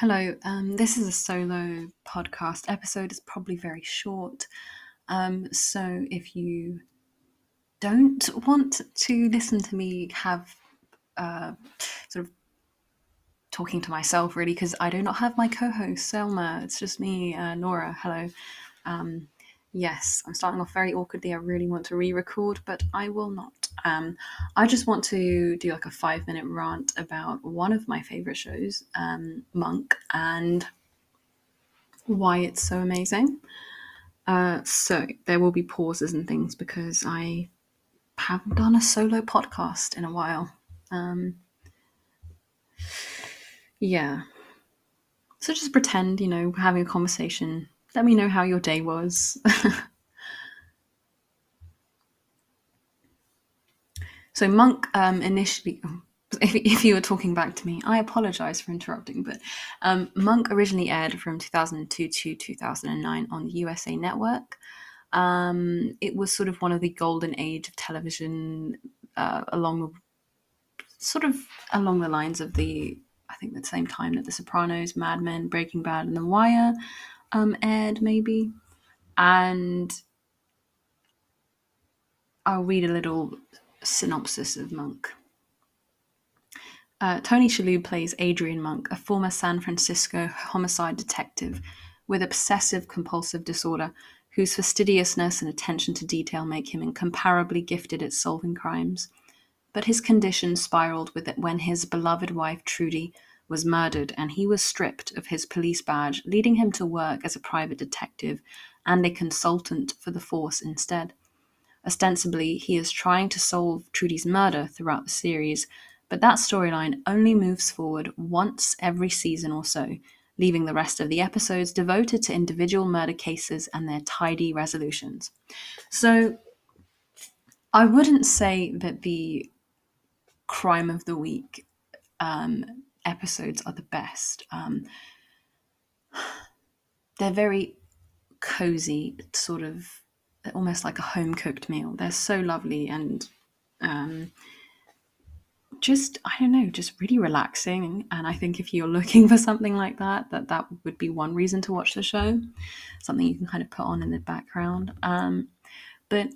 Hello, um, this is a solo podcast episode. It's probably very short. Um, so if you don't want to listen to me have uh, sort of talking to myself, really, because I do not have my co host, Selma, it's just me, uh, Nora. Hello. Um, yes, I'm starting off very awkwardly. I really want to re record, but I will not. Um, I just want to do like a five minute rant about one of my favorite shows, um, Monk, and why it's so amazing. Uh, so there will be pauses and things because I haven't done a solo podcast in a while. Um, yeah. So just pretend, you know, having a conversation. Let me know how your day was. So Monk um, initially, if, if you were talking back to me, I apologize for interrupting, but um, Monk originally aired from 2002 to 2009 on the USA Network. Um, it was sort of one of the golden age of television, uh, along sort of along the lines of the I think the same time that The Sopranos, Mad Men, Breaking Bad, and The Wire um, aired, maybe. And I'll read a little synopsis of Monk. Uh, Tony Shalhoub plays Adrian Monk, a former San Francisco homicide detective with obsessive compulsive disorder, whose fastidiousness and attention to detail make him incomparably gifted at solving crimes. But his condition spiraled with it when his beloved wife Trudy was murdered and he was stripped of his police badge, leading him to work as a private detective and a consultant for the force instead. Ostensibly, he is trying to solve Trudy's murder throughout the series, but that storyline only moves forward once every season or so, leaving the rest of the episodes devoted to individual murder cases and their tidy resolutions. So, I wouldn't say that the crime of the week um, episodes are the best. Um, they're very cozy, sort of almost like a home cooked meal. They're so lovely and um, just I don't know, just really relaxing. And I think if you're looking for something like that, that that would be one reason to watch the show. Something you can kind of put on in the background. Um, but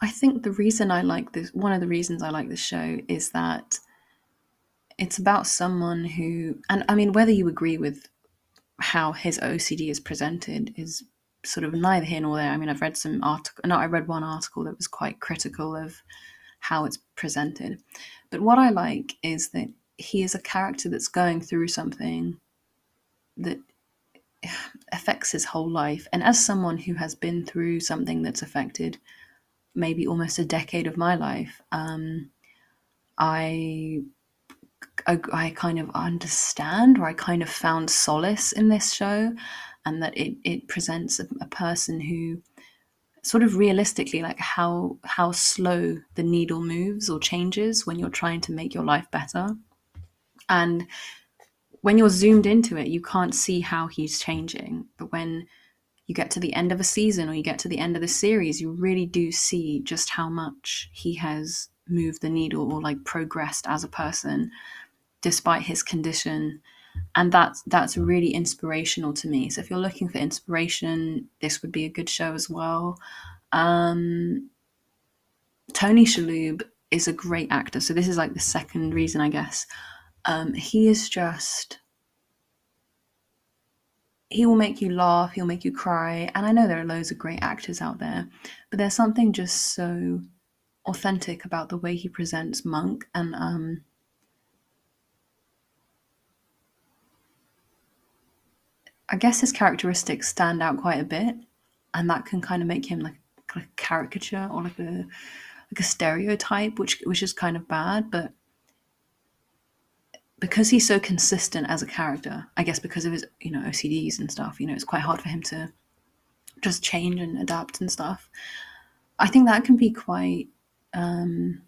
I think the reason I like this, one of the reasons I like this show is that it's about someone who, and I mean, whether you agree with how his OCD is presented is sort of neither here nor there. I mean, I've read some article. No, I read one article that was quite critical of how it's presented. But what I like is that he is a character that's going through something that affects his whole life. And as someone who has been through something that's affected maybe almost a decade of my life, um, I, I, I kind of understand, or I kind of found solace in this show and that it, it presents a, a person who sort of realistically like how how slow the needle moves or changes when you're trying to make your life better. And when you're zoomed into it you can't see how he's changing but when you get to the end of a season or you get to the end of the series you really do see just how much he has moved the needle or like progressed as a person despite his condition. And that's that's really inspirational to me. So if you're looking for inspiration this would be a good show as well. Um, tony shalhoub is a great actor. So this is like the second reason i guess. Um, he is just he will make you laugh he'll make you cry. And i know there are loads of great actors out there but there's something just so authentic about the way he presents monk and um, I guess his characteristics stand out quite a bit, and that can kind of make him like, like a caricature or like a like a stereotype, which which is kind of bad. But because he's so consistent as a character, I guess because of his you know OCDs and stuff, you know, it's quite hard for him to just change and adapt and stuff. I think that can be quite um,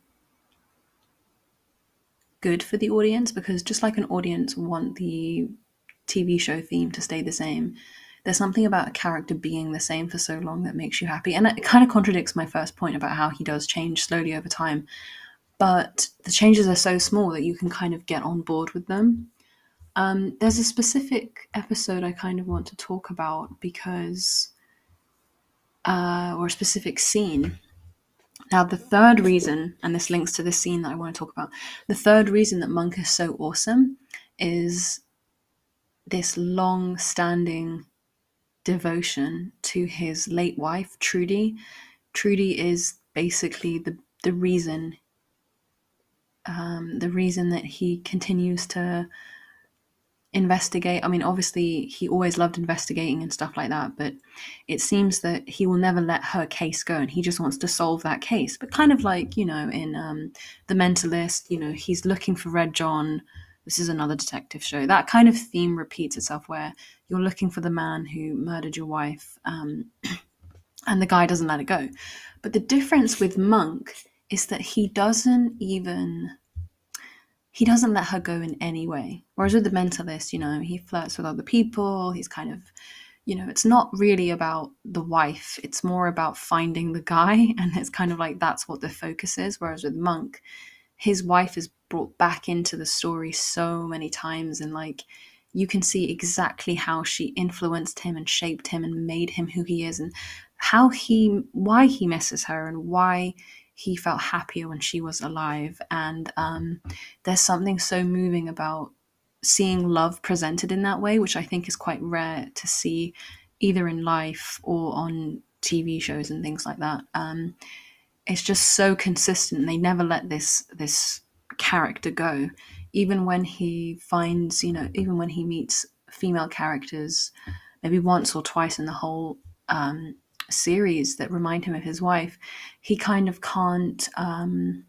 good for the audience because just like an audience want the TV show theme to stay the same. There's something about a character being the same for so long that makes you happy. And it kind of contradicts my first point about how he does change slowly over time. But the changes are so small that you can kind of get on board with them. Um, there's a specific episode I kind of want to talk about because, uh, or a specific scene. Now, the third reason, and this links to this scene that I want to talk about, the third reason that Monk is so awesome is this long standing devotion to his late wife, Trudy. Trudy is basically the, the reason um, the reason that he continues to investigate. I mean, obviously, he always loved investigating and stuff like that, but it seems that he will never let her case go and he just wants to solve that case. But kind of like, you know, in um, The Mentalist, you know, he's looking for Red John. This is another detective show. That kind of theme repeats itself where you're looking for the man who murdered your wife um, and the guy doesn't let it go. But the difference with Monk is that he doesn't even he doesn't let her go in any way. Whereas with the mentalist, you know, he flirts with other people, he's kind of you know, it's not really about the wife, it's more about finding the guy, and it's kind of like that's what the focus is. Whereas with Monk, his wife is brought back into the story so many times, and like you can see exactly how she influenced him and shaped him and made him who he is, and how he, why he misses her, and why he felt happier when she was alive. And um, there's something so moving about seeing love presented in that way, which I think is quite rare to see either in life or on TV shows and things like that. Um, it's just so consistent. They never let this this character go, even when he finds, you know, even when he meets female characters, maybe once or twice in the whole um, series that remind him of his wife, he kind of can't um,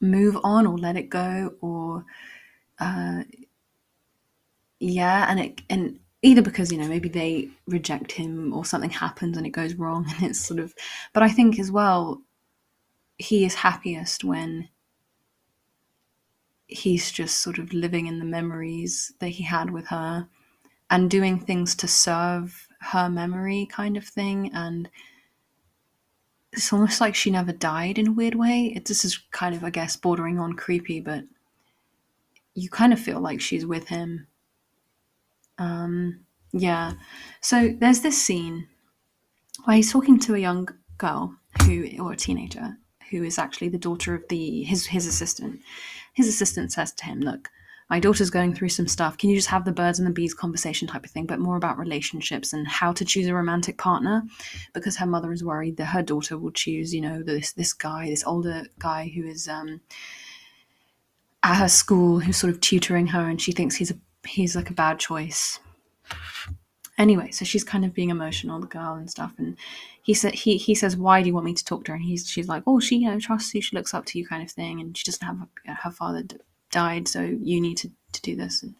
move on or let it go or uh, yeah, and it and either because you know maybe they reject him or something happens and it goes wrong and it's sort of but I think as well he is happiest when he's just sort of living in the memories that he had with her and doing things to serve her memory kind of thing. And it's almost like she never died in a weird way. It, this is kind of i guess bordering on creepy but you kind of feel like she's with him. Um yeah. So there's this scene where he's talking to a young girl who or a teenager who is actually the daughter of the his his assistant his assistant says to him look my daughter's going through some stuff. Can you just have the birds and the bees conversation type of thing, but more about relationships and how to choose a romantic partner? Because her mother is worried that her daughter will choose, you know, this this guy, this older guy who is um, at her school, who's sort of tutoring her, and she thinks he's a he's like a bad choice. Anyway, so she's kind of being emotional, the girl and stuff, and he said he he says, "Why do you want me to talk to her?" And he's she's like, "Oh, she you know trusts you, she looks up to you, kind of thing." And she doesn't have her father died, so you need to, to do this. And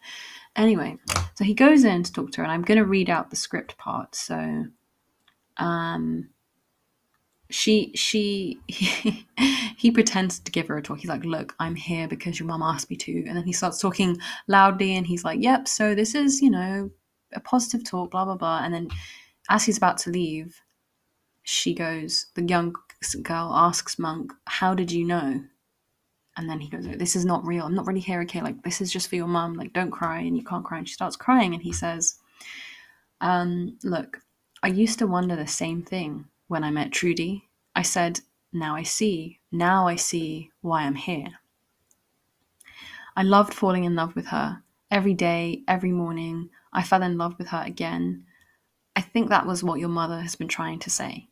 anyway, so he goes in to talk to her, and I'm going to read out the script part. So, um, she she he, he pretends to give her a talk. He's like, "Look, I'm here because your mom asked me to," and then he starts talking loudly, and he's like, "Yep, so this is you know a positive talk, blah blah blah," and then as he's about to leave, she goes. The young girl asks Monk, "How did you know?" and then he goes, "This is not real. I'm not really here. Okay, like this is just for your mum. Like don't cry, and you can't cry." And she starts crying, and he says, um, "Look, I used to wonder the same thing when I met Trudy. I said, now I see. Now I see why I'm here. I loved falling in love with her. Every day, every morning, I fell in love with her again. I think that was what your mother has been trying to say.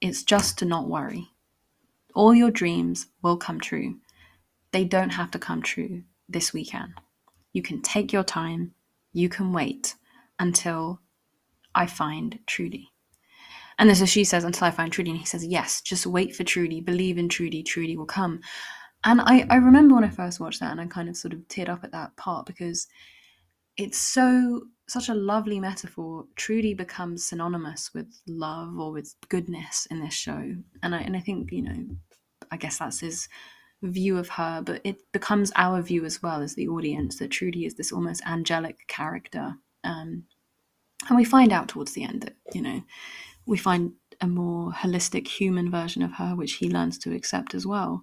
It's just to not worry. All your dreams will come true they don't have to come true this weekend. You can take your time, you can wait until I find Trudy. And then so she says, until I find Trudy. And he says, yes, just wait for Trudy, believe in Trudy, Trudy will come. And I, I remember when I first watched that and I kind of sort of teared up at that part because it's so such a lovely metaphor. Trudy becomes synonymous with love or with goodness in this show. And I and I think, you know, I guess that's his view of her, but it becomes our view as well as the audience that Trudy is this almost angelic character. Um, and we find out towards the end that, you know, we find a more holistic human version of her, which he learns to accept as well.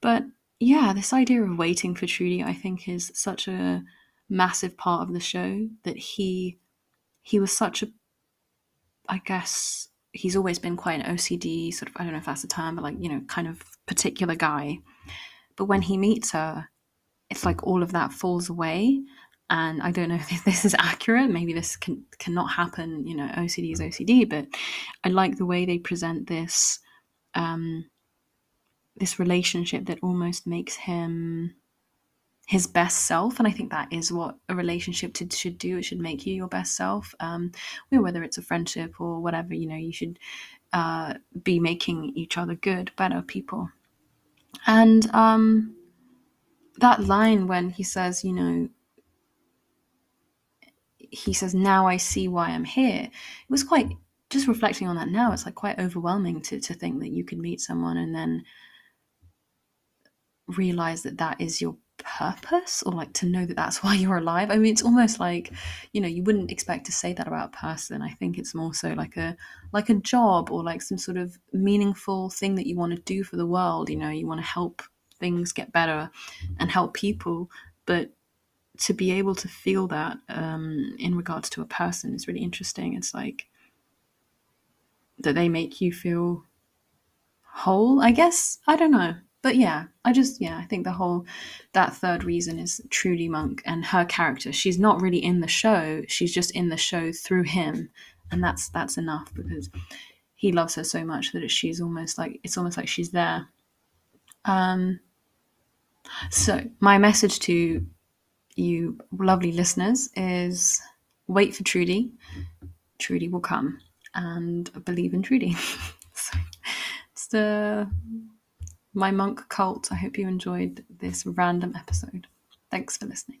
But yeah, this idea of waiting for Trudy, I think, is such a massive part of the show that he he was such a I guess he's always been quite an OCD sort of I don't know if that's a term, but like, you know, kind of particular guy. But when he meets her, it's like all of that falls away. And I don't know if this is accurate. Maybe this can cannot happen. You know, OCD is OCD, but I like the way they present this um, this relationship that almost makes him his best self and i think that is what a relationship to, should do. It should make you your best self. Um, whether it's a friendship or whatever you know you should uh, be making each other good better people. And um, that line when he says you know he says now i see why i'm here it was quite just reflecting on that now it's like quite overwhelming to, to think that you could meet someone and then realize that that is your purpose or like to know that that's why you're alive. I mean, it's almost like, you know, you wouldn't expect to say that about a person. I think it's more so like a like a job or like some sort of meaningful thing that you want to do for the world. You know, you want to help things get better and help people, but to be able to feel that um, in regards to a person is really interesting. It's like that they make you feel whole. I guess I don't know but yeah, I just yeah, I think the whole that third reason is Trudy Monk and her character. She's not really in the show; she's just in the show through him, and that's that's enough because he loves her so much that she's almost like it's almost like she's there. Um. So my message to you, lovely listeners, is wait for Trudy. Trudy will come, and believe in Trudy. so it's the my monk cult. I hope you enjoyed this random episode. Thanks for listening.